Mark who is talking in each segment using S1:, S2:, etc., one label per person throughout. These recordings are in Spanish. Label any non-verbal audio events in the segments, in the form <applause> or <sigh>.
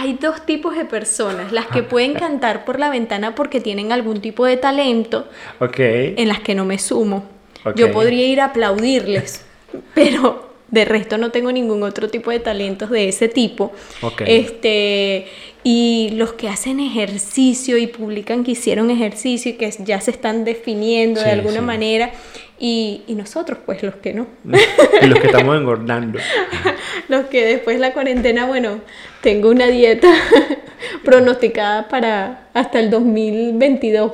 S1: hay dos tipos de personas, las que pueden cantar por la ventana porque tienen algún tipo de talento, en las que no me sumo. Yo podría ir a aplaudirles, <laughs> pero de resto no tengo ningún otro tipo de talentos de ese tipo. Este, y los que hacen ejercicio y publican que hicieron ejercicio y que ya se están definiendo de alguna
S2: sí.
S1: manera, y, y nosotros, pues los que no.
S2: Y los que <laughs> estamos engordando.
S1: Los que después de la cuarentena, bueno, tengo una dieta <laughs> pronosticada para hasta el 2022.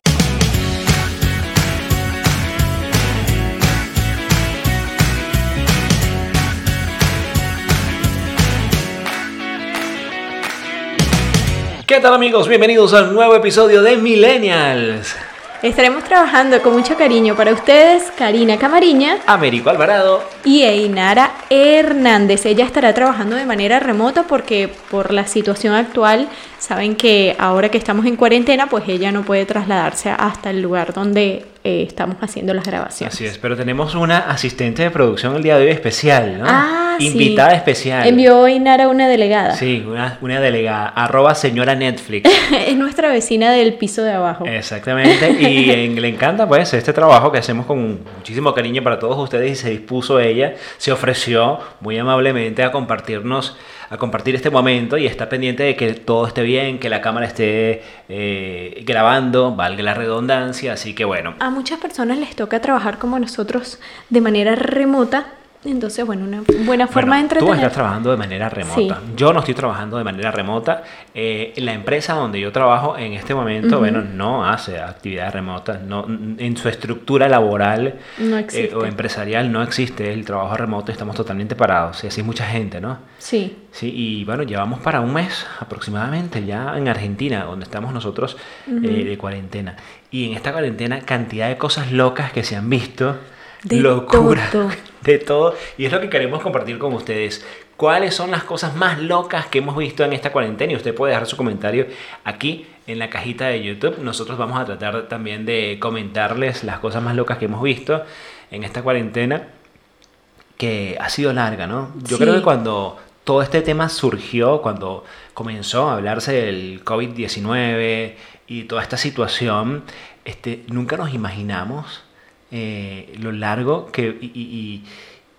S2: ¿Qué tal amigos? Bienvenidos a un nuevo episodio de Millennials.
S1: Estaremos trabajando con mucho cariño para ustedes, Karina Camariña
S2: Américo Alvarado.
S1: y Einara Hernández. Ella estará trabajando de manera remota porque por la situación actual saben que ahora que estamos en cuarentena, pues ella no puede trasladarse hasta el lugar donde eh, estamos haciendo las grabaciones.
S2: Así es, pero tenemos una asistente de producción el día de hoy especial, ¿no?
S1: Ah, sí.
S2: Invitada especial.
S1: Envió Einara una delegada.
S2: Sí, una, una delegada. Arroba señora Netflix. <laughs>
S1: es nuestra vecina del piso de abajo.
S2: Exactamente, y <laughs> en- le encanta pues este trabajo que hacemos con muchísimo cariño para todos ustedes y se dispuso ella, se ofreció muy amablemente a compartirnos, a compartir este momento y está pendiente de que todo esté bien, que la cámara esté eh, grabando, valga la redundancia, así que bueno.
S1: Muchas personas les toca trabajar como nosotros de manera remota. Entonces, bueno, una buena forma
S2: Bueno,
S1: de
S2: Tú
S1: entretener.
S2: estás trabajando de manera remota. Yo no estoy trabajando de manera remota. Eh, la empresa donde yo trabajo en este momento, bueno, no hace actividades remotas. No, en su estructura laboral
S1: No
S2: eh, o empresarial no existe el trabajo remoto. Estamos totalmente parados. Y así mucha gente, ¿no?
S1: Sí.
S2: Sí, y bueno, llevamos para un mes aproximadamente ya en Argentina, donde estamos nosotros eh, de cuarentena. Y en esta cuarentena, cantidad de cosas locas que se han visto.
S1: De
S2: locura.
S1: todo. <laughs>
S2: De todo. Y es lo que queremos compartir con ustedes. ¿Cuáles son las cosas más locas que hemos visto en esta cuarentena? Y usted puede dejar su comentario aquí en la cajita de YouTube. Nosotros vamos a tratar también de comentarles las cosas más locas que hemos visto en esta cuarentena que ha sido larga, ¿no? Yo
S1: Sí.
S2: creo que cuando todo este tema surgió, cuando comenzó a hablarse del COVID-19 y toda esta situación, este, nunca nos imaginamos eh, lo largo que... y- y-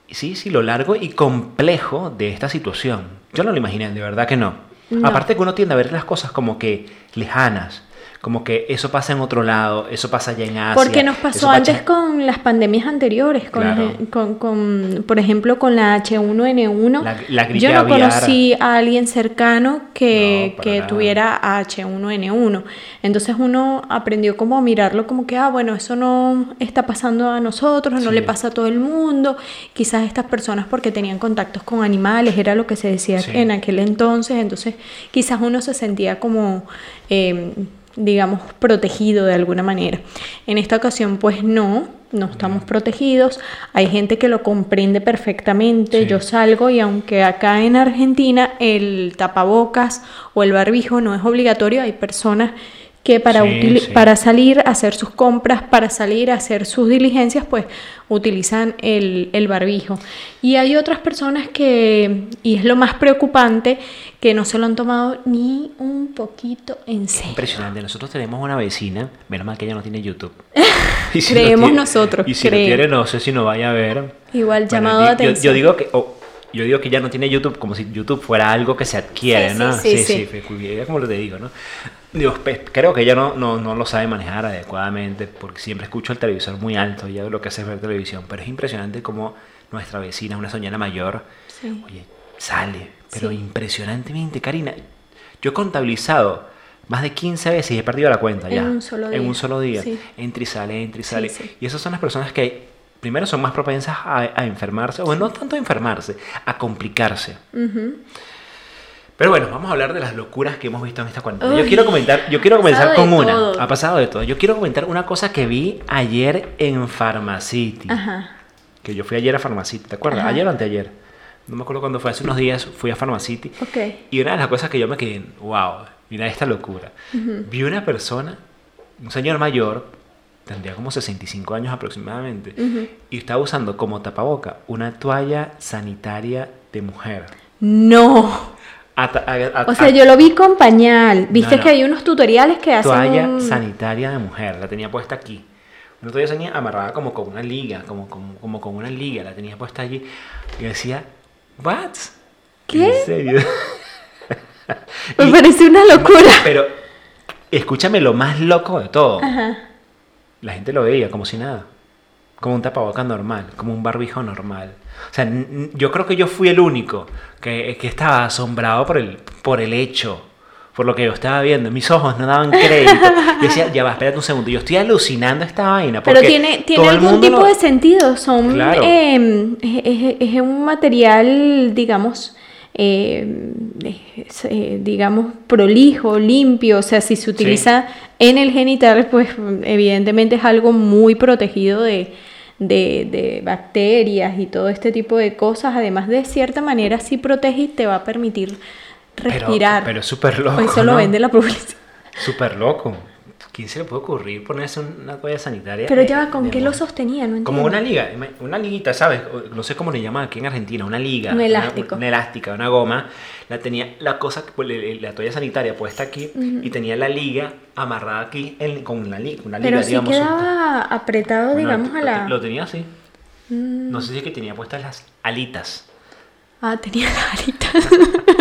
S2: y- sí, sí, lo largo y complejo de esta situación. Yo no lo imaginé, de verdad que no.
S1: No.
S2: Aparte que uno tiende a ver las cosas como que lejanas, como que eso pasa en otro lado, eso pasa allá en Asia.
S1: Porque nos pasó antes con las pandemias anteriores, con,
S2: Claro.
S1: con- con, por ejemplo, con la H1N1.
S2: La- la gripe
S1: Yo no
S2: aviar.
S1: conocí a alguien cercano que,
S2: No,
S1: que tuviera H1N1. Entonces uno aprendió como a mirarlo como que, ah, bueno, eso no está pasando a nosotros, no
S2: Sí.
S1: le pasa a todo el mundo. Quizás estas personas porque tenían contactos con animales, era lo que se decía
S2: Sí.
S1: en aquel entonces. Entonces quizás uno se sentía como... eh, digamos, protegido de alguna manera. En esta ocasión, pues no, no estamos protegidos. Hay gente que lo comprende perfectamente.
S2: Sí.
S1: Yo salgo y aunque acá en Argentina el tapabocas o el barbijo no es obligatorio, hay personas que para,
S2: Sí,
S1: utili-
S2: sí.
S1: para salir a hacer sus compras, para salir a hacer sus diligencias, pues utilizan el, el barbijo. Y hay otras personas que, y es lo más preocupante, que no se lo han tomado ni un poquito en serio.
S2: Impresionante. Nosotros tenemos una vecina, menos mal que ella no tiene YouTube. <laughs> Y si lo
S1: Creemos
S2: tiene-
S1: nosotros,
S2: Y si
S1: cree.
S2: tiene, no sé si nos vaya a ver.
S1: Igual,
S2: Bueno,
S1: llamado
S2: yo-
S1: atención.
S2: Yo, digo que. Yo digo que ya no tiene YouTube como si YouTube fuera algo que se adquiere,
S1: Sí, sí,
S2: ¿no?
S1: sí, sí.
S2: fue cuy- como te digo, ¿no? Pe- creo que ella no, no, no lo sabe manejar adecuadamente porque siempre escucho el televisor muy alto y ella lo que hace es ver televisión. Pero es impresionante como nuestra vecina, una soñana mayor,
S1: Sí.
S2: oye, sale, pero
S1: Sí.
S2: impresionantemente, Karina. Yo he contabilizado más de 15 veces y he perdido la cuenta
S1: En
S2: ya.
S1: un solo
S2: En
S1: día.
S2: un solo día.
S1: Sí.
S2: Entra y sale, entra y
S1: Sí,
S2: sale.
S1: sí.
S2: Y esas son las personas que primero son más propensas a, a enfermarse, o no tanto a enfermarse, a complicarse. Pero bueno, vamos a hablar de las locuras que hemos visto en esta cuarentena. Yo quiero comentar, yo quiero comenzar con una.
S1: todo.
S2: Ha pasado de todo. Yo quiero comentar una cosa que vi ayer en Pharmacity.
S1: Ajá.
S2: Que yo fui ayer a Pharmacity, ¿te acuerdas?
S1: Ajá.
S2: Ayer o anteayer. No me acuerdo cuándo fue, hace unos días fui a Pharmacity.
S1: Ok.
S2: Y una de las cosas que yo me quedé, wow, mira esta locura. Vi una persona, un señor mayor, tendría como 65 años aproximadamente, y estaba usando como tapaboca una toalla sanitaria de mujer.
S1: No. o sea, yo lo vi con pañal. Viste que hay unos tutoriales que hacen.
S2: Toalla sanitaria de mujer, la tenía puesta aquí. Una toalla sanitaria amarrada como con una liga, como, como, como con una liga, la tenía puesta allí. Y decía, ¿what?
S1: ¿Qué? ¿En serio? <laughs> <laughs> Me parece una locura.
S2: Pero escúchame lo más loco de todo. La gente lo veía como si nada. Como un tapabocas normal, como un barbijo normal. O sea, yo creo que yo fui el único que, que, estaba asombrado por el, por el hecho, por lo que yo estaba viendo. Mis ojos no daban crédito. Yo decía, ya va, espérate un segundo. Yo estoy alucinando esta vaina.
S1: Pero tiene, tiene algún tipo de sentido. Son, em, es, un material, digamos, em, eh, digamos, prolijo, limpio. O sea, si se utiliza en el genital, pues evidentemente es algo muy protegido de de, bacterias y todo este tipo de cosas, además de cierta manera sí protege y te va a permitir respirar.
S2: Pero, es súper loco.
S1: Eso lo vende la <laughs> publicidad.
S2: Súper loco. ¿Quién se le puede ocurrir ponerse una toalla sanitaria?
S1: Pero ya va, ¿con qué lo sostenía?
S2: como una liga, una liguita, ¿sabes? No sé cómo le llaman aquí en Argentina, una liga.
S1: Un elástico.
S2: Una, elástica, una goma. La tenía la cosa, la toalla sanitaria puesta aquí y tenía la liga amarrada aquí con una, liga, una
S1: Pero si quedaba apretado, digamos, a la...
S2: Lo tenía así. Mm. No sé si es que tenía puestas las alitas.
S1: Ah, tenía las alitas. <laughs>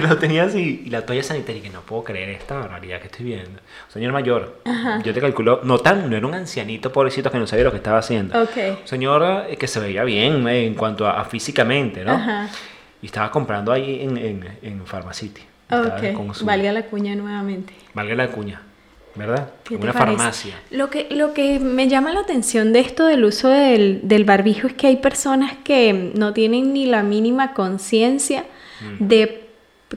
S2: Pero tenía así, y la toalla sanitaria, que no puedo creer esta barbaridad que estoy viendo. Señor mayor, yo te calculo, no tan, no era un ancianito pobrecito que no sabía lo que estaba haciendo.
S1: Okay.
S2: Señor eh, que se veía bien eh, en cuanto a, físicamente, ¿no? Y estaba comprando ahí en, en, en Pharmacity.
S1: Valga la cuña nuevamente.
S2: Valga la cuña. ¿verdad? Una farmacia.
S1: Lo que, lo que me llama la atención de esto del uso del, del barbijo es que hay personas que no tienen ni la mínima conciencia mm. de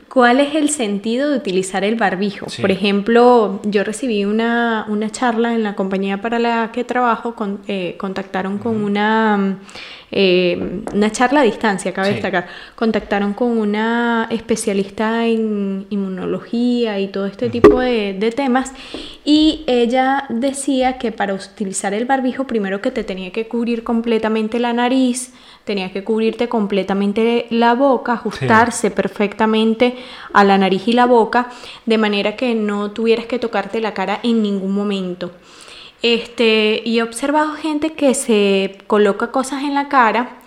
S1: ¿Cuál es el sentido de utilizar el barbijo? Por ejemplo, yo recibí una, charla en la compañía para la que trabajo, con, eh, contactaron con una, eh, una charla a distancia, cabe destacar, contactaron con una especialista en inmunología y todo este tipo de, de temas y ella decía que para utilizar el barbijo primero que te tenía que cubrir completamente la nariz, tenías que cubrirte completamente la boca, ajustarse perfectamente a la nariz y la boca, de manera que no tuvieras que tocarte la cara en ningún momento. Este, y he observado gente que se coloca cosas en la cara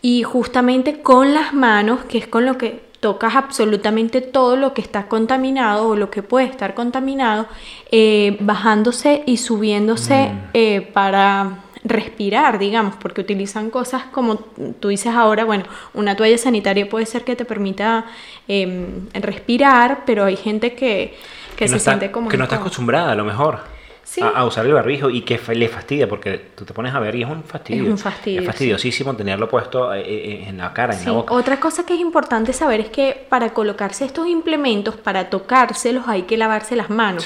S1: y justamente con las manos, que es con lo que tocas absolutamente todo lo que está contaminado o lo que puede estar contaminado, eh, bajándose y subiéndose mm. eh, para respirar, digamos, porque utilizan cosas como tú dices ahora, bueno, una toalla sanitaria puede ser que te permita em, respirar, pero hay gente que, que, se siente como...
S2: Que no está acostumbrada a lo mejor. A, usar el barbijo y que le fastidia, porque tú te pones a ver y es un fastidio.
S1: Es un fastidio.
S2: Es fastidiosísimo tenerlo puesto eh, eh, en la cara, en la boca.
S1: Otra cosa que es importante saber es que para colocarse estos implementos, para tocárselos, hay que lavarse las manos.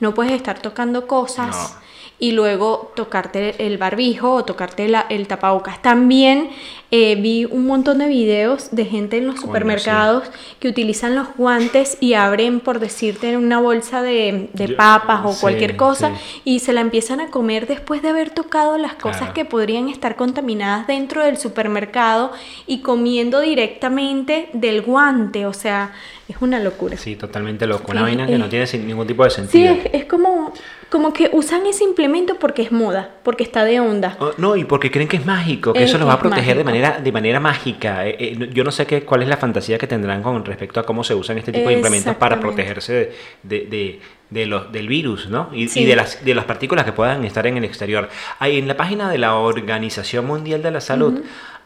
S1: No puedes estar tocando cosas y luego tocarte el barbijo o tocarte el tapabocas. También eh, vi un montón de videos de gente en los supermercados que utilizan los guantes y abren, por decirte, una bolsa de, papas o cualquier cosa y se la empiezan a comer después de haber tocado las cosas que podrían estar contaminadas dentro del supermercado y comiendo directamente del guante. O sea, es una locura.
S2: Sí, totalmente loco. Una vaina que no tiene ningún tipo de sentido.
S1: Sí, es como como que usan ese implemento porque es moda, porque está de onda.
S2: Oh, no, y porque creen que es mágico, que eso los va a proteger de manera, de manera mágica. Eh, eh, yo no sé qué, cuál es la fantasía que tendrán con respecto a cómo se usan este tipo de implementos para protegerse de, de, los, del virus, ¿no? Y, de, las, de las partículas que puedan estar en el exterior. Ahí en la página de la Organización Mundial de la Salud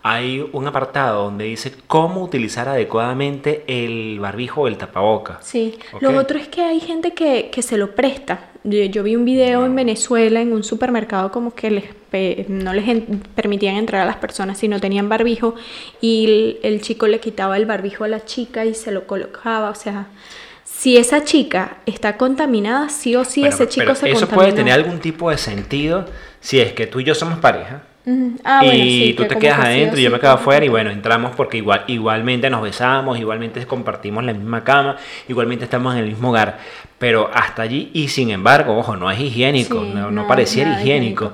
S2: hay un apartado donde dice cómo utilizar adecuadamente el barbijo o el tapaboca.
S1: Sí, lo otro es que hay gente que, que se lo presta. Yo, vi un video en Venezuela en un supermercado como que les, no les permitían entrar a las personas si no tenían barbijo y el, chico le quitaba el barbijo a la chica y se lo colocaba, o sea... Si esa chica está contaminada, sí o sí ese chico se
S2: Eso puede tener algún tipo de sentido si es que tú y yo somos pareja
S1: Ah,
S2: y tú te quedas adentro y yo me quedo afuera y bueno, entramos porque igual, igualmente nos besamos, igualmente compartimos la misma cama, igualmente estamos en el mismo hogar, pero hasta allí y sin embargo, ojo, no es higiénico, no, pareciera higiénico.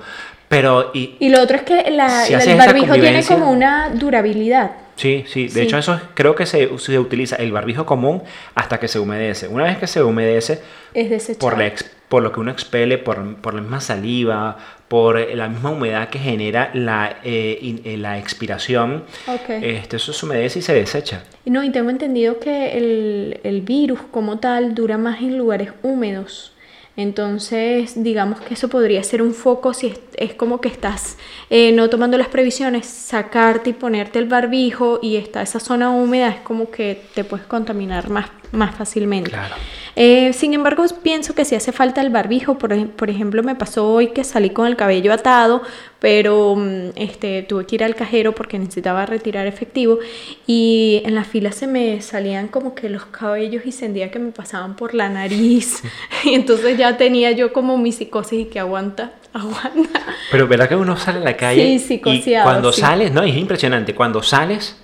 S2: Pero, y,
S1: y lo otro es que la, el barbijo tiene como una durabilidad.
S2: Sí, sí. De
S1: Sí.
S2: hecho, eso es- creo que se, se utiliza el barbijo común hasta que se humedece. Una vez que se humedece,
S1: Es desechable.
S2: por, la ex- por lo que uno expele, por, por la misma saliva, por la misma humedad que genera la, eh, in- eh, la expiración,
S1: Ok.
S2: este, eso se humedece y se desecha.
S1: No, y tengo entendido que el, el virus como tal dura más en lugares húmedos. Entonces, digamos que eso podría ser un foco si es, es como que estás eh, no tomando las previsiones, sacarte y ponerte el barbijo y está esa zona húmeda, es como que te puedes contaminar más, más fácilmente.
S2: Claro.
S1: Eh, sin embargo, pienso que si hace falta el barbijo, por, ej- por ejemplo, me pasó hoy que salí con el cabello atado, pero mm, este, tuve que ir al cajero porque necesitaba retirar efectivo y en la fila se me salían como que los cabellos y sentía que me pasaban por la nariz <laughs> <laughs> y entonces ya tenía yo como mi psicosis y que aguanta, <laughs> aguanta.
S2: Pero ¿verdad que uno sale a la calle
S1: Sí,
S2: y
S1: psicoseado,
S2: cuando
S1: sí.
S2: sales, no, es impresionante, cuando sales,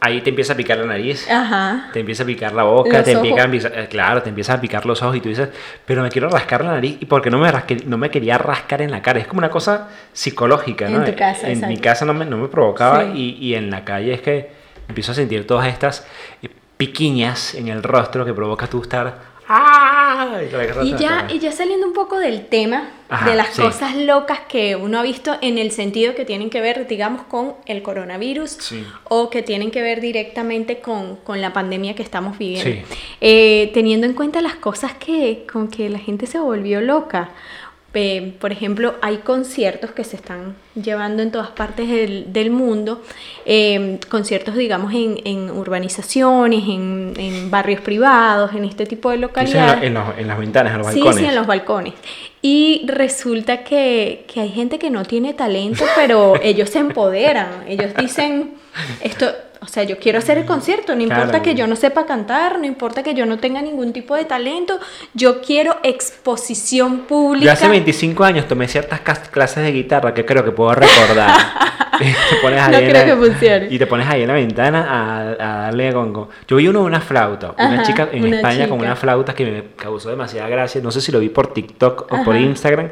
S2: ahí te empieza a picar la nariz,
S1: Ajá.
S2: te empieza a picar la boca,
S1: Los
S2: te empieza, eh, claro, te empieza a picar los ojos y tú dices, pero me quiero rascar la nariz y porque no me, rasqué- no me quería rascar en la cara. Es como una cosa psicológica, ¿no?
S1: En tu casa,
S2: En mi casa no me, no me provocaba
S1: Sí.
S2: y, y en la calle es que empiezo a sentir todas estas piquiñas en el rostro que provoca tú estar... ¡Ah! Y,
S1: ya, y ya saliendo un poco del tema
S2: Ajá,
S1: de las
S2: sí.
S1: cosas locas que uno ha visto en el sentido que tienen que ver, digamos, con el coronavirus
S2: Sí.
S1: o que tienen que ver directamente con, con la pandemia que estamos viviendo.
S2: Sí.
S1: Eh, teniendo en cuenta las cosas que con que la gente se volvió loca. Eh, por ejemplo, hay conciertos que se están llevando en todas partes del, del mundo, eh, conciertos, digamos, en, en urbanizaciones, en, en barrios privados, en este tipo de localidades.
S2: en, la- en las ventanas, en los
S1: Sí,
S2: balcones.
S1: sí, en los balcones. Y resulta que, que hay gente que no tiene talento, pero <laughs> ellos se empoderan. Ellos dicen, esto, o sea, yo quiero hacer el concierto, no importa
S2: Claro.
S1: que yo no sepa cantar, no importa que yo no tenga ningún tipo de talento, yo quiero exposición pública.
S2: Yo hace 25 años tomé ciertas clases de guitarra que creo que puedo recordar. <laughs> Te pones ahí
S1: No creo
S2: la-
S1: que funcione.
S2: Y te pones ahí en la ventana a, a darle con, con- Yo vi uno de una flauta, una
S1: Ajá,
S2: chica en
S1: una
S2: España con
S1: chica.
S2: una flauta que me causó demasiada gracia. No sé si lo vi por TikTok o por. Instagram,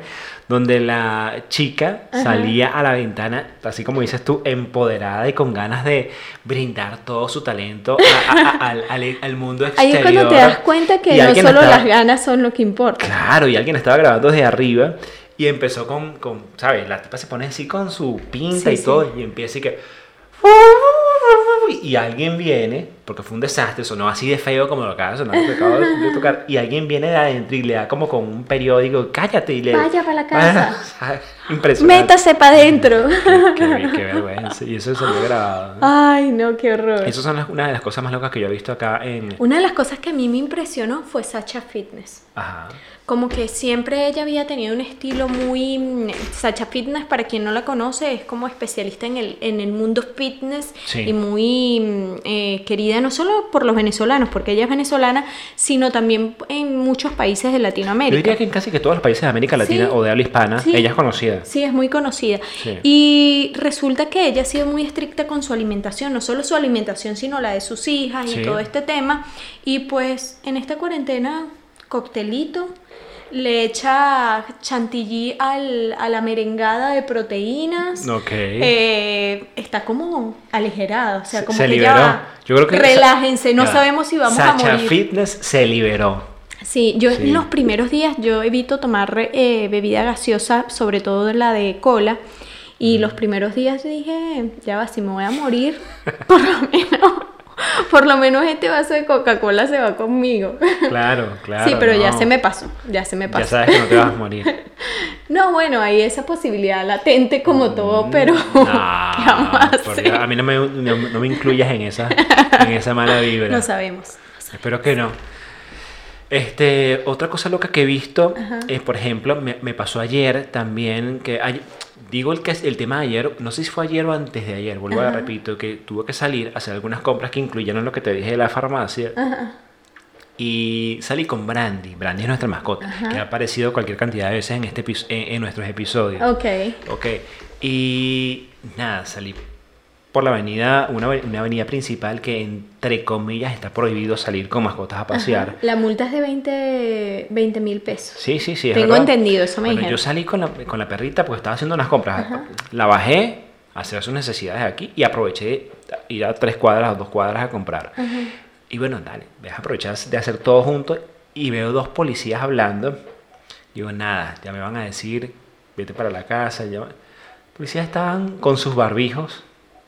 S2: donde la chica
S1: Ajá.
S2: salía a la ventana, así como dices tú, empoderada y con ganas de brindar todo su talento a- a- a- <laughs> al, al- al mundo
S1: Ahí
S2: exterior.
S1: es cuando te das cuenta que no solo
S2: estaba-
S1: las ganas son lo que importa.
S2: Claro, y alguien estaba grabando desde arriba y empezó con, con ¿sabes? La tipa se pone así con su pinta
S1: Sí,
S2: y
S1: sí.
S2: todo y empieza y que... Y alguien viene, porque fue un desastre, sonó así de feo como lo acaba de sonar, que acabo de tocar, y alguien viene de adentro y le da como con un periódico, cállate y le...
S1: Vaya para la <laughs> casa. <laughs>
S2: Impresionante.
S1: Métase para adentro.
S2: Qué, qué vergüenza. Y eso salió grabado.
S1: Ay, no, qué horror.
S2: Esas son las- una de las cosas más locas que yo he visto acá en...
S1: Una de las cosas que a mí me impresionó fue Sacha Fitness.
S2: Ajá.
S1: Como que siempre ella había tenido un estilo muy... Sacha Fitness, para quien no la conoce, es como especialista en el, en el mundo fitness
S2: Sí.
S1: y muy mm, eh, querida no solo por los venezolanos, porque ella es venezolana, sino también en muchos países de
S2: Yo
S1: Latinoamérica.
S2: diría que en casi que todos los países de América Latina
S1: Sí.
S2: o de habla hispana,
S1: Sí.
S2: ella es conocida.
S1: Sí, es muy conocida.
S2: Sí.
S1: Y resulta que ella ha sido muy estricta con su alimentación, no solo su alimentación, sino la de sus hijas y todo este tema. Y pues en esta cuarentena, coctelito, le echa chantilly al- a la merengada de proteínas.
S2: Ok.
S1: Eh, está como aligerada, o sea,
S2: Se-
S1: como
S2: se
S1: que
S2: liberó.
S1: ya
S2: Yo creo que
S1: relájense, no sabemos si vamos
S2: Sacha
S1: a morir.
S2: Fitness se liberó.
S1: Sí, yo
S2: Sí.
S1: en los primeros días yo evito tomar eh, bebida gaseosa, sobre todo la de cola. Y los primeros días dije, ya va, si me voy a morir, <laughs> por lo menos, <laughs> por lo menos este vaso de Coca-Cola se va conmigo. <laughs>
S2: Claro, claro.
S1: sí, pero ya se me pasó, ya se me
S2: Ya
S1: pasó.
S2: sabes que no te vas a morir. <laughs>
S1: No, bueno, hay esa posibilidad latente como todo, pero
S2: Mm, No,
S1: ¿qué vamos a
S2: mí no me, no, no me incluyas en esa, en esa mala vibra.
S1: No sabemos.
S2: Espero que no. Este, otra cosa loca que he visto es, por ejemplo, me, me pasó ayer también que digo el que el tema de ayer, no sé si fue ayer o antes de ayer, vuelvo a repito, que tuve que salir a hacer algunas compras que incluyeron lo que te dije de la farmacia.
S1: Ajá.
S2: Y salí con Brandy. Brandy es nuestra mascota,
S1: Ajá.
S2: que ha aparecido cualquier cantidad de veces en, este, en, en nuestros episodios.
S1: Ok.
S2: Ok. Y nada, salí por la avenida, una, una avenida principal que entre comillas está prohibido salir con mascotas a pasear.
S1: Ajá. La multa es de 20 mil pesos.
S2: Sí, sí, sí. es
S1: Tengo
S2: verdad.
S1: entendido, eso me
S2: Bueno,
S1: dijeron.
S2: yo salí con la, con la perrita porque estaba haciendo unas compras. La bajé, hacer sus necesidades aquí y aproveché ir a tres cuadras o dos cuadras a comprar. Y bueno, dale, voy a aprovechar de hacer todo junto y veo dos policías hablando. Digo, nada, ya me van a decir, vete para la casa. Ya... Policías estaban con sus barbijos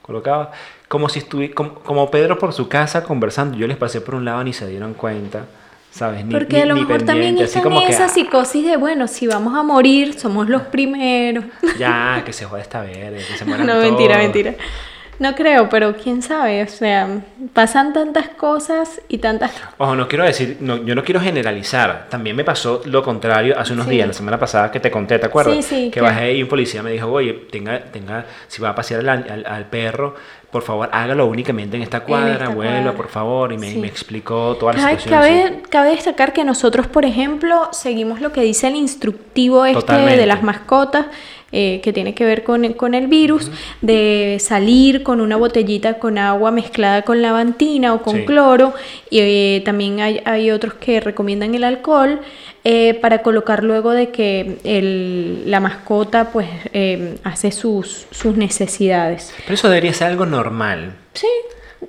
S2: colocados, como si estuviera, como, Pedro por su casa conversando. Yo les pasé por un lado ni se dieron cuenta. ¿sabes?
S1: Ni, Porque a lo mejor también están como esa ah, psicosis de, bueno, si vamos a morir, somos los primeros.
S2: Ya, que se joda esta vez, que se <laughs>
S1: mueran No, mentira, mentira. No creo, pero quién sabe, o sea, pasan tantas cosas y tantas...
S2: Ojo, no quiero decir, no, yo no quiero generalizar, también me pasó lo contrario hace unos días, la semana pasada que te conté, ¿te acuerdas? Sí, sí. Que bajé y un policía me dijo, oye, tenga, tenga, si va a pasear al, al, perro, por favor, hágalo únicamente en esta cuadra, vuelva, por favor, y me, me explicó toda la situación.
S1: Cabe, cabe, destacar que nosotros, por ejemplo, seguimos lo que dice el instructivo este de las mascotas, eh, que tiene que ver con, el virus, de salir con una botellita con agua mezclada con lavantina o con cloro, y eh, también hay, otros que recomiendan el alcohol. Eh, para colocar luego de que la mascota pues hace sus, sus necesidades.
S2: Pero eso debería ser algo normal.
S1: Sí,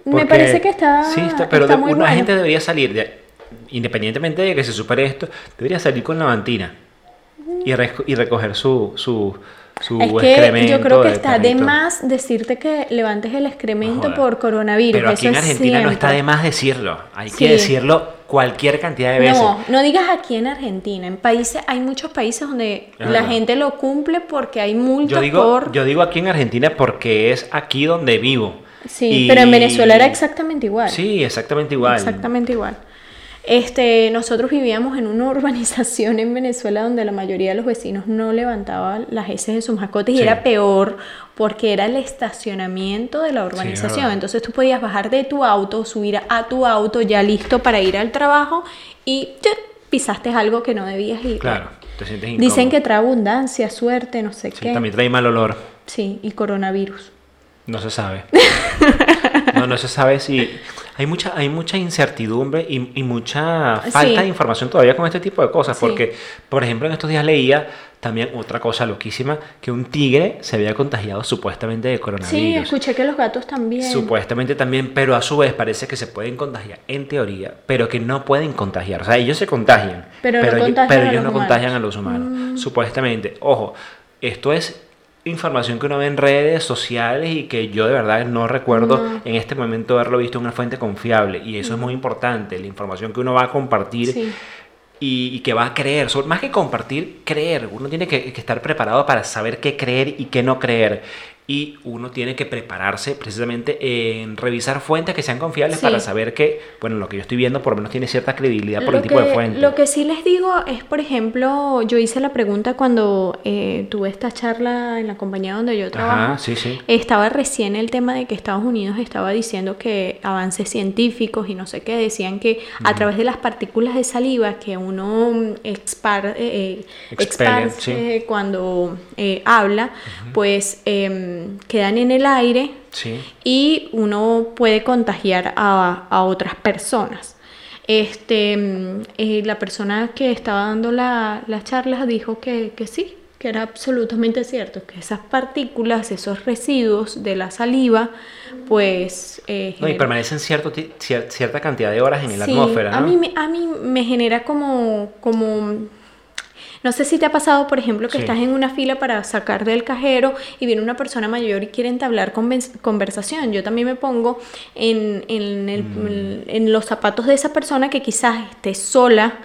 S1: me parece que está.
S2: Sí, pero una gente debería salir, de, independientemente de que se supere esto, debería salir con lavantina y, y recoger su, su, su
S1: es que yo creo que está de más decirte que levantes el excremento por coronavirus.
S2: Pero aquí en Argentina no está de más decirlo. Hay que decirlo cualquier cantidad de veces.
S1: No, no digas aquí en Argentina. En países, hay muchos países donde la gente lo cumple porque hay multas
S2: yo digo, Yo digo aquí en Argentina porque es aquí donde vivo.
S1: Sí, pero en Venezuela era exactamente igual.
S2: Sí, exactamente igual.
S1: Exactamente igual. Este, nosotros vivíamos en una <laughs> urbanización en Venezuela donde la mayoría de los vecinos no levantaban las heces de sus mascotas y era peor porque era el estacionamiento de la urbanización. Entonces tú podías bajar de tu auto, subir a tu auto ya listo para ir al trabajo y pisaste algo que no debías ir.
S2: Claro, te sientes
S1: incómodo. Dicen que trae abundancia, suerte, no sé qué.
S2: También trae mal olor.
S1: Sí, y coronavirus.
S2: No se sabe. <laughs> no, no se sabe si hay mucha, hay mucha incertidumbre y, y mucha falta de información todavía con este tipo de cosas. Porque, por ejemplo, en estos días leía también otra cosa loquísima, que un tigre se había contagiado supuestamente de coronavirus.
S1: Sí, escuché que los gatos también.
S2: Supuestamente también, pero a su vez parece que se pueden contagiar en teoría, pero que no pueden contagiar. O sea, ellos se contagian, pero, pero, ellos no contagian a los humanos. Mm. Supuestamente. Ojo, esto es información que uno ve en redes sociales y que yo de verdad no recuerdo en este momento haberlo visto en una fuente confiable. Y eso es muy importante, la información que uno va a compartir. Y, que va a creer, más que compartir, creer. Uno tiene que, que, estar preparado para saber qué creer y qué no creer y uno tiene que prepararse precisamente en revisar fuentes que sean confiables para saber que, bueno, lo que yo estoy viendo por lo menos tiene cierta credibilidad por el tipo de fuente.
S1: Lo que sí les digo es, por ejemplo, yo hice la pregunta cuando eh, tuve esta charla en la compañía donde yo trabajo.
S2: sí, sí.
S1: Estaba recién el tema de que Estados Unidos estaba diciendo que avances científicos y no sé qué, decían que a través de las partículas de saliva que uno expar, eh, eh cuando eh, habla, pues quedan en el aire y uno puede contagiar a, otras personas. Este, mm, eh, la persona que estaba dando la, la charla dijo que, sí, que era absolutamente cierto, que esas partículas, esos residuos de la saliva, pues...
S2: Eh, y permanecen cierto, cierta cantidad de horas en la atmósfera.
S1: A, mí, a mí me genera como, como no sé si te ha pasado, por ejemplo, que estás en una fila para sacar del cajero y viene una persona mayor y quiere entablar conversación. Yo también me pongo en, mm. en, los zapatos de esa persona que quizás esté sola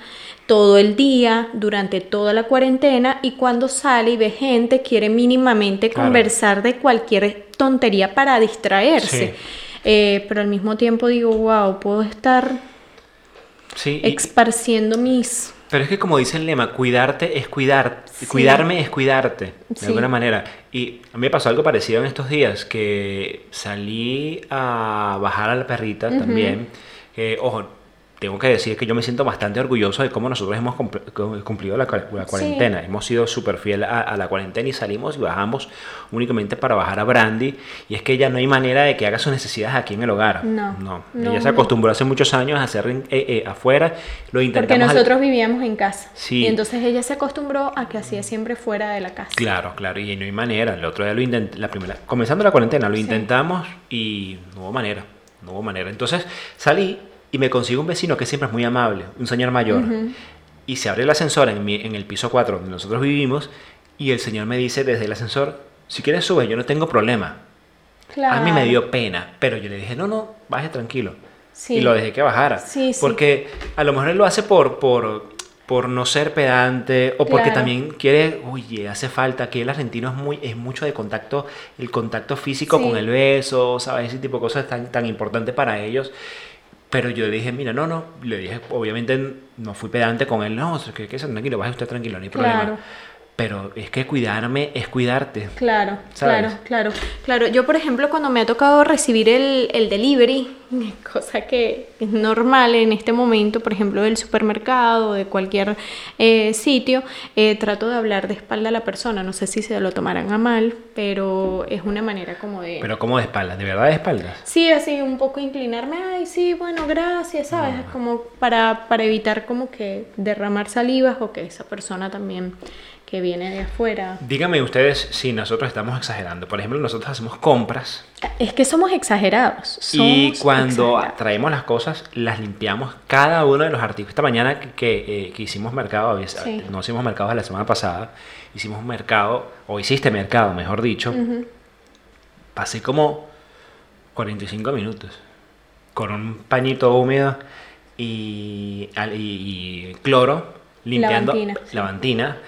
S1: todo el día, durante toda la cuarentena, y cuando sale y ve gente, quiere mínimamente conversar de cualquier tontería para distraerse. Eh, pero al mismo tiempo digo, wow, puedo estar sí, esparciendo mis
S2: pero es que como dice el lema, cuidarte es cuidar, cuidarme es cuidarte, de alguna manera. Y a mí me pasó algo parecido en estos días, que salí a bajar a la perrita también. ojo, tengo que decir que yo me siento bastante orgulloso de cómo nosotros hemos cumplido la, cuarentena. Hemos sido súper fiel a, la cuarentena y salimos y bajamos únicamente para bajar a Brandy. Y es que ya no hay manera de que haga sus necesidades aquí en el hogar. No. no. ella se acostumbró hace muchos años a hacer eh, eh, afuera. Lo
S1: intentamos. Porque nosotros vivíamos en casa. Sí. Y entonces ella se acostumbró a que hacía siempre fuera de la casa.
S2: Claro, claro. Y no hay manera. El otro día lo intenté, la primera, comenzando la cuarentena, lo intentamos y no hubo manera. No hubo manera. Entonces salí y me consigo un vecino que siempre es muy amable, un señor mayor. Y se abre el ascensor en, en el piso 4 donde nosotros vivimos y el señor me dice desde el ascensor, si quieres sube, yo no tengo problema. A mí me dio pena, pero yo le dije, no, no, baje tranquilo. Y lo dejé que bajara. Sí, porque a lo mejor él lo hace por, por, por no ser pedante o porque también quiere, oye, hace falta que el argentino es muy es mucho de contacto, el contacto físico con el beso, ¿sabes? Ese tipo de cosas tan tan importante para ellos. Pero yo dije, mira, no, no, le dije, obviamente no fui pedante con él, no, que, que tranquilo, vaya usted tranquilo, no hay problema. Pero es que cuidarme es cuidarte.
S1: Claro, claro, claro. Claro, yo por ejemplo cuando me ha tocado recibir el, el delivery, <laughs> cosa que es normal en este momento, por ejemplo del supermercado, de cualquier eh, sitio, eh, trato de hablar de espalda a la persona. No sé si se lo tomarán a mal, pero es una manera como de...
S2: Pero como de espaldas, ¿de verdad de espaldas?
S1: Sí, así un poco inclinarme, ay, sí, bueno, gracias, ¿sabes? Como para, para evitar como que derramar salivas o que esa persona también que viene de afuera.
S2: Díganme ustedes si nosotros estamos exagerando. Por ejemplo, nosotros hacemos compras.
S1: Es que somos exagerados.
S2: y cuando traemos las cosas, las limpiamos cada uno de los artículos. Esta mañana que, que, hicimos mercado, no hicimos mercado la semana pasada, hicimos mercado, o hiciste mercado, mejor dicho, pasé como 45 minutos con un pañito húmedo y, y, cloro limpiando la bantina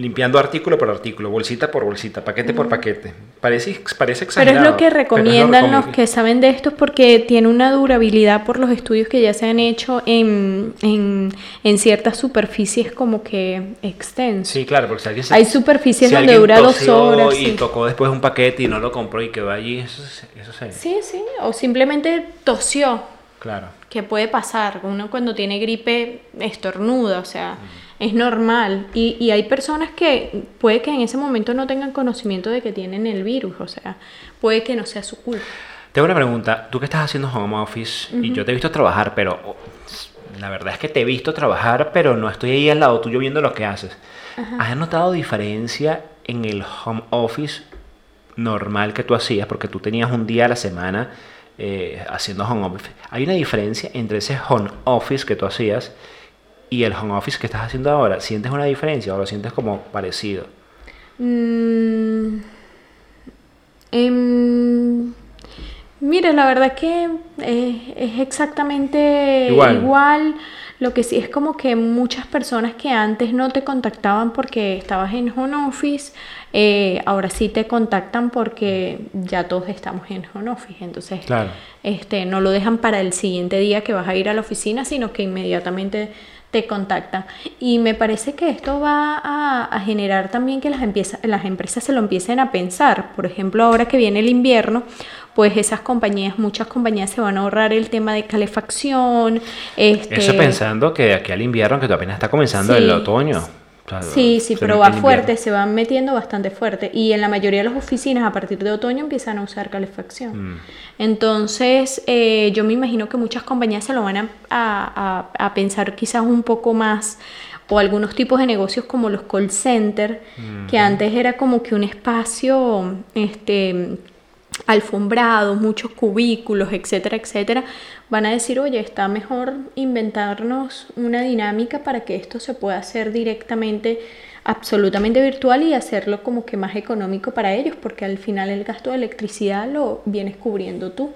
S2: limpiando artículo por artículo, bolsita por bolsita, paquete por paquete. Parece, parece exagerado.
S1: Pero es lo que recomiendan los que saben de esto porque tiene una durabilidad por los estudios que ya se han hecho en, en, ciertas superficies como que extensas.
S2: Sí, claro, porque si alguien
S1: Hay superficies donde dura dos horas.
S2: Y tocó después un paquete y no lo compró y quedó allí, eso, eso se...
S1: Sí, sí, o simplemente tosió.
S2: Claro.
S1: Que puede pasar, uno cuando tiene gripe estornuda, o sea... Mm es normal. Y, y, hay personas que puede que en ese momento no tengan conocimiento de que tienen el virus, o sea, puede que no sea su culpa.
S2: Tengo una pregunta, tú que estás haciendo home office y yo te he visto trabajar, pero oh, la verdad es que te he visto trabajar, pero no estoy ahí al lado tuyo viendo lo que haces. ¿Has notado diferencia en el home office normal que tú hacías? Porque tú tenías un día a la semana eh, haciendo home office. ¿Hay una diferencia entre ese home office que tú hacías y el home office que estás haciendo ahora, ¿sientes una diferencia o lo sientes como parecido?
S1: Mm, em, mira, la verdad que es exactamente igual. Lo que sí es como que muchas personas que antes no te contactaban porque estabas en home office, eh, ahora sí te contactan porque ya todos estamos en home office. Entonces, este, no lo dejan para el siguiente día que vas a ir a la oficina, sino que inmediatamente te contactan. Y me parece que esto va a, generar también que las, las empresas se lo empiecen a pensar. Por ejemplo, ahora que viene el invierno, pues esas compañías, muchas compañías se van a ahorrar el tema de calefacción. Este...
S2: Eso pensando que aquí al invierno, que apenas está comenzando el otoño
S1: sí, sí, pero va fuerte, se van metiendo bastante fuerte. Y en la mayoría de las oficinas a partir de otoño empiezan a usar calefacción. Mm. Entonces, eh, yo me imagino que muchas compañías se lo van a, pensar quizás un poco más o algunos tipos de negocios como los call centers, que antes era como que un espacio este, alfombrado, muchos cubículos, etcétera, etcétera, van a decir, oye, está mejor inventarnos una dinámica para que esto se pueda hacer directamente, absolutamente virtual y hacerlo como que más económico para ellos, porque al final el gasto de electricidad lo vienes cubriendo tú.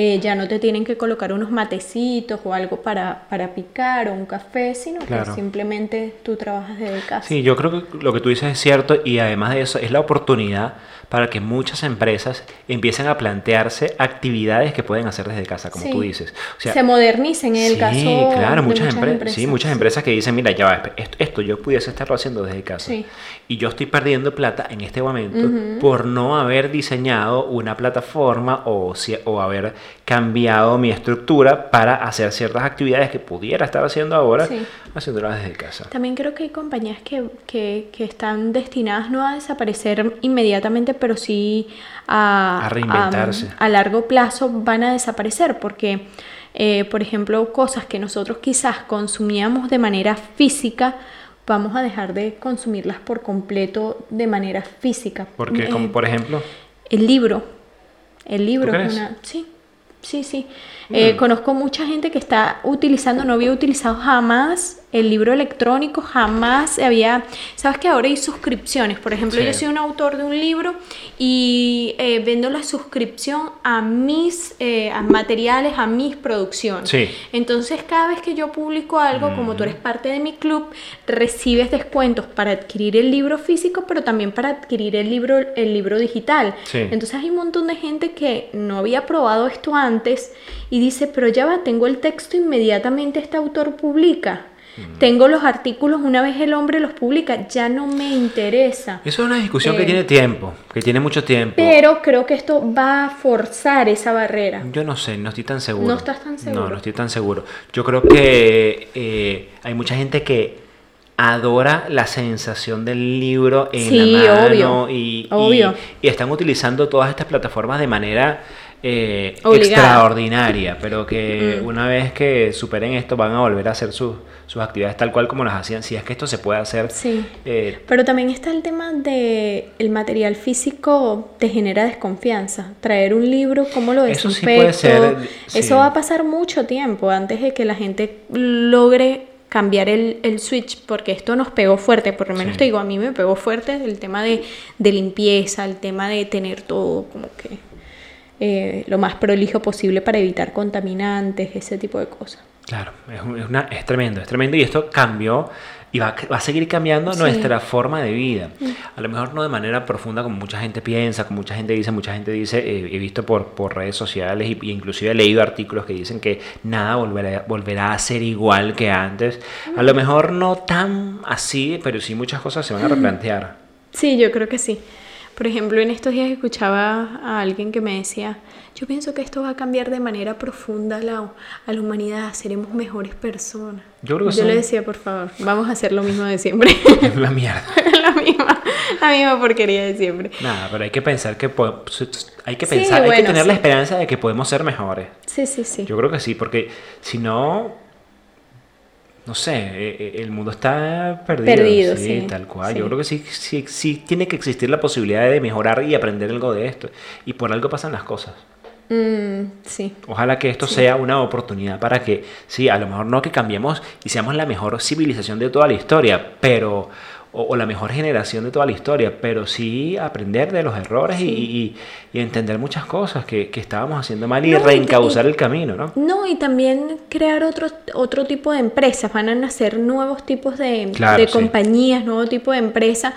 S1: Eh, ya no te tienen que colocar unos matecitos o algo para, para picar o un café, sino que simplemente tú trabajas desde casa.
S2: Sí, yo creo que lo que tú dices es cierto y además de eso es la oportunidad para que muchas empresas empiecen a plantearse actividades que pueden hacer desde casa, como tú dices.
S1: se modernicen en el caso
S2: Sí, claro, muchas, empresas. Sí, muchas empresas que dicen, mira, ya va, esto, yo pudiese estarlo haciendo desde casa. Y yo estoy perdiendo plata en este momento por no haber diseñado una plataforma o, o haber cambiado mi estructura para hacer ciertas actividades que pudiera estar haciendo ahora, haciéndolas desde casa.
S1: También creo que hay compañías que, que, que, están destinadas no a desaparecer inmediatamente, pero sí a,
S2: a reinventarse.
S1: A, largo plazo van a desaparecer, porque, eh, por ejemplo, cosas que nosotros quizás consumíamos de manera física, vamos a dejar de consumirlas por completo de manera física.
S2: Porque, como eh, por ejemplo,
S1: el libro. El libro es una. Sí, sí, sí. Eh, conozco mucha gente que está utilizando, no había utilizado jamás el libro electrónico, jamás había, sabes que ahora hay suscripciones, por ejemplo, yo soy un autor de un libro y eh, vendo la suscripción a mis eh, materiales, a mis producciones. Entonces, cada vez que yo publico algo, como tú eres parte de mi club, recibes descuentos para adquirir el libro físico, pero también para adquirir el libro, el libro digital. Entonces, hay un montón de gente que no había probado esto antes y dice, pero ya va, tengo el texto, inmediatamente este autor publica. Mm. Tengo los artículos, una vez el hombre los publica, ya no me interesa.
S2: Eso es una discusión que eh, tiene tiempo, que tiene mucho tiempo.
S1: Pero creo que esto va a forzar esa barrera.
S2: Yo no sé, no estoy tan seguro.
S1: No estás tan seguro.
S2: No, no estoy tan seguro. Yo creo que eh, hay mucha gente que adora la sensación del libro en la mano y, obvio. y, están utilizando todas estas plataformas de manera eh, extraordinaria, pero que una vez que superen esto van a volver a hacer sus, sus actividades tal cual como las hacían, si es que esto se puede hacer.
S1: Sí. Eh, pero también está el tema de el material físico te genera desconfianza. Traer un libro, ¿cómo lo
S2: Eso sí puede ser.
S1: Eso va a pasar mucho tiempo antes de que la gente logre cambiar el, el, switch, porque esto nos pegó fuerte, por lo menos te digo, a mí me pegó fuerte el tema de, de limpieza, el tema de tener todo como que eh, lo más prolijo posible para evitar contaminantes, ese tipo de cosas.
S2: Claro, es, una, es tremendo, es tremendo y esto cambió y va, va a seguir cambiando nuestra forma de vida. Mm. A lo mejor no de manera profunda como mucha gente piensa, como mucha gente dice, mucha gente dice, eh, he visto por, por redes sociales y, inclusive he leído artículos que dicen que nada volverá, volverá a ser igual que antes. A lo mejor no tan así, pero sí muchas cosas se van a replantear.
S1: Sí, yo creo que sí. Por ejemplo, en estos días escuchaba a alguien que me decía, yo pienso que esto va a cambiar de manera profunda a la, a la humanidad, seremos mejores personas. Yo, creo que yo le decía, por favor, vamos a hacer lo mismo de siempre. <laughs>
S2: la mierda. <laughs>
S1: la misma, la misma porquería de siempre.
S2: Nada, pero hay que pensar que hay que pensar, hay que tener la esperanza de que podemos ser mejores.
S1: Sí, sí, sí.
S2: Yo creo que sí, porque si no no sé, eh, eh, el mundo está perdido.
S1: Perdido,
S2: sí, tal cual. Yo creo que sí, sí, sí tiene que existir la posibilidad de mejorar y aprender algo de esto. Y por algo pasan las cosas.
S1: Mm, sí.
S2: Ojalá que esto sea una oportunidad para que, sí, a lo mejor no que cambiemos y seamos la mejor civilización de toda la historia, pero o, la mejor generación de toda la historia, pero sí aprender de los errores y, entender muchas cosas que, estábamos haciendo mal y reencauzar el camino, ¿no?
S1: No, y también crear otro, otro tipo de empresas, van a nacer nuevos tipos de, compañías, nuevo tipo de empresas.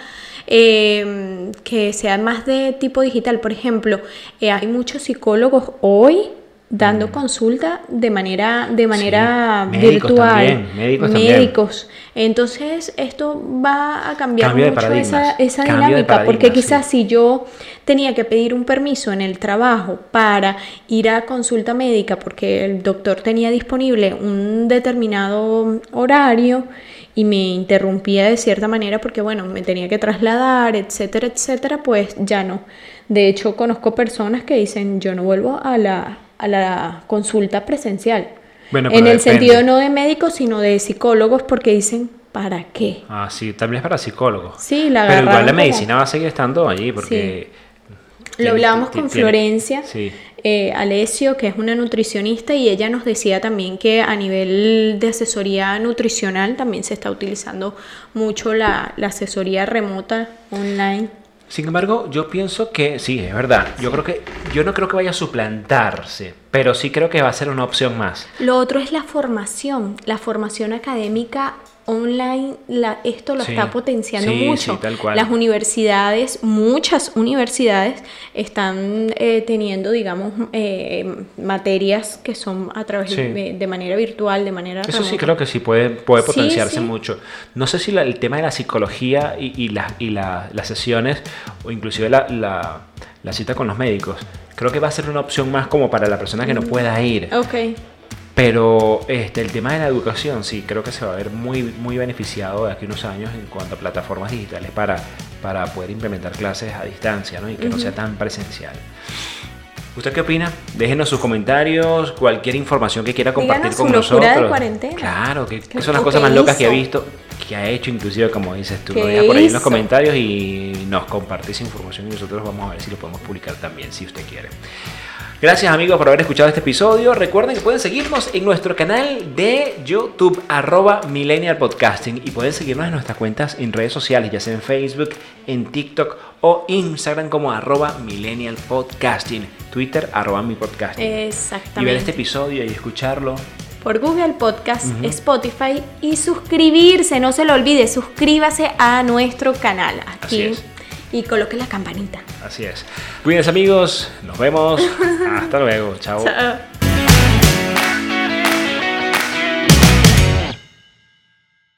S1: Eh, que sean más de tipo digital. Por ejemplo, eh, hay muchos psicólogos hoy dando consulta de manera, de manera virtual. médicos, Entonces, esto va a cambiar mucho esa, esa dinámica, porque quizás si yo tenía que pedir un permiso en el trabajo para ir a consulta médica porque el doctor tenía disponible un determinado horario y me interrumpía de cierta manera porque, bueno, me tenía que trasladar, etcétera, etcétera, pues ya no. De hecho, conozco personas que dicen, yo no vuelvo a la a la consulta presencial. en el sentido no de médicos, sino de psicólogos, porque dicen, ¿para qué?
S2: Ah, sí, también es para psicólogos.
S1: Sí, la
S2: Pero igual la medicina va a seguir estando allí, porque...
S1: Lo hablábamos con Florencia eh, Alessio, que es una nutricionista, y ella nos decía también que a nivel de asesoría nutricional también se está utilizando mucho la, la asesoría remota online.
S2: Sin embargo, yo pienso que sí, es verdad. Yo creo que yo no creo que vaya a suplantarse, pero sí creo que va a ser una opción más.
S1: Lo otro es la formación, la formación académica online la, esto lo está potenciando mucho. Las universidades, muchas universidades están eh, teniendo, digamos, eh, materias que son a través de, manera virtual, de manera
S2: Eso sí creo que sí puede, puede potenciarse mucho. No sé si el tema de la psicología y, y, y las sesiones, o inclusive la la cita con los médicos. Creo que va a ser una opción más como para la persona que no pueda ir.
S1: Ok.
S2: Pero este, el tema de la educación, sí, creo que se va a ver muy, muy beneficiado de aquí a unos años en cuanto a plataformas digitales para, para poder implementar clases a distancia ¿no? y que no sea tan presencial. ¿Usted qué opina? Déjenos sus comentarios, cualquier información que quiera compartir
S1: Díganos
S2: con
S1: su locura
S2: nosotros.
S1: de cuarentena.
S2: Claro, que, que
S1: ¿Qué
S2: son las cosas más locas que ha
S1: hizo?
S2: visto, que ha hecho, inclusive como dices tú. Lo
S1: ¿Qué
S2: deja por ahí en los
S1: hizo?
S2: comentarios y nos compartís información y nosotros vamos a ver si lo podemos publicar también, si usted quiere. Gracias amigos por haber escuchado este episodio. Recuerden que pueden seguirnos en nuestro canal de YouTube, arroba Millennial Podcasting, y pueden seguirnos en nuestras cuentas en redes sociales, ya sea en Facebook, en TikTok o Instagram como arroba Millennial Podcasting, Twitter arroba mi podcasting. Y ver
S1: Exactamente.
S2: este episodio y escucharlo.
S1: Por Google Podcast, Spotify y suscribirse. No se lo olvide, suscríbase a nuestro canal.
S2: Así
S1: Aquí.
S2: es.
S1: Y coloque la campanita.
S2: Así es. Cuídense amigos, nos vemos. <laughs> Hasta luego. Chao.
S1: Chao.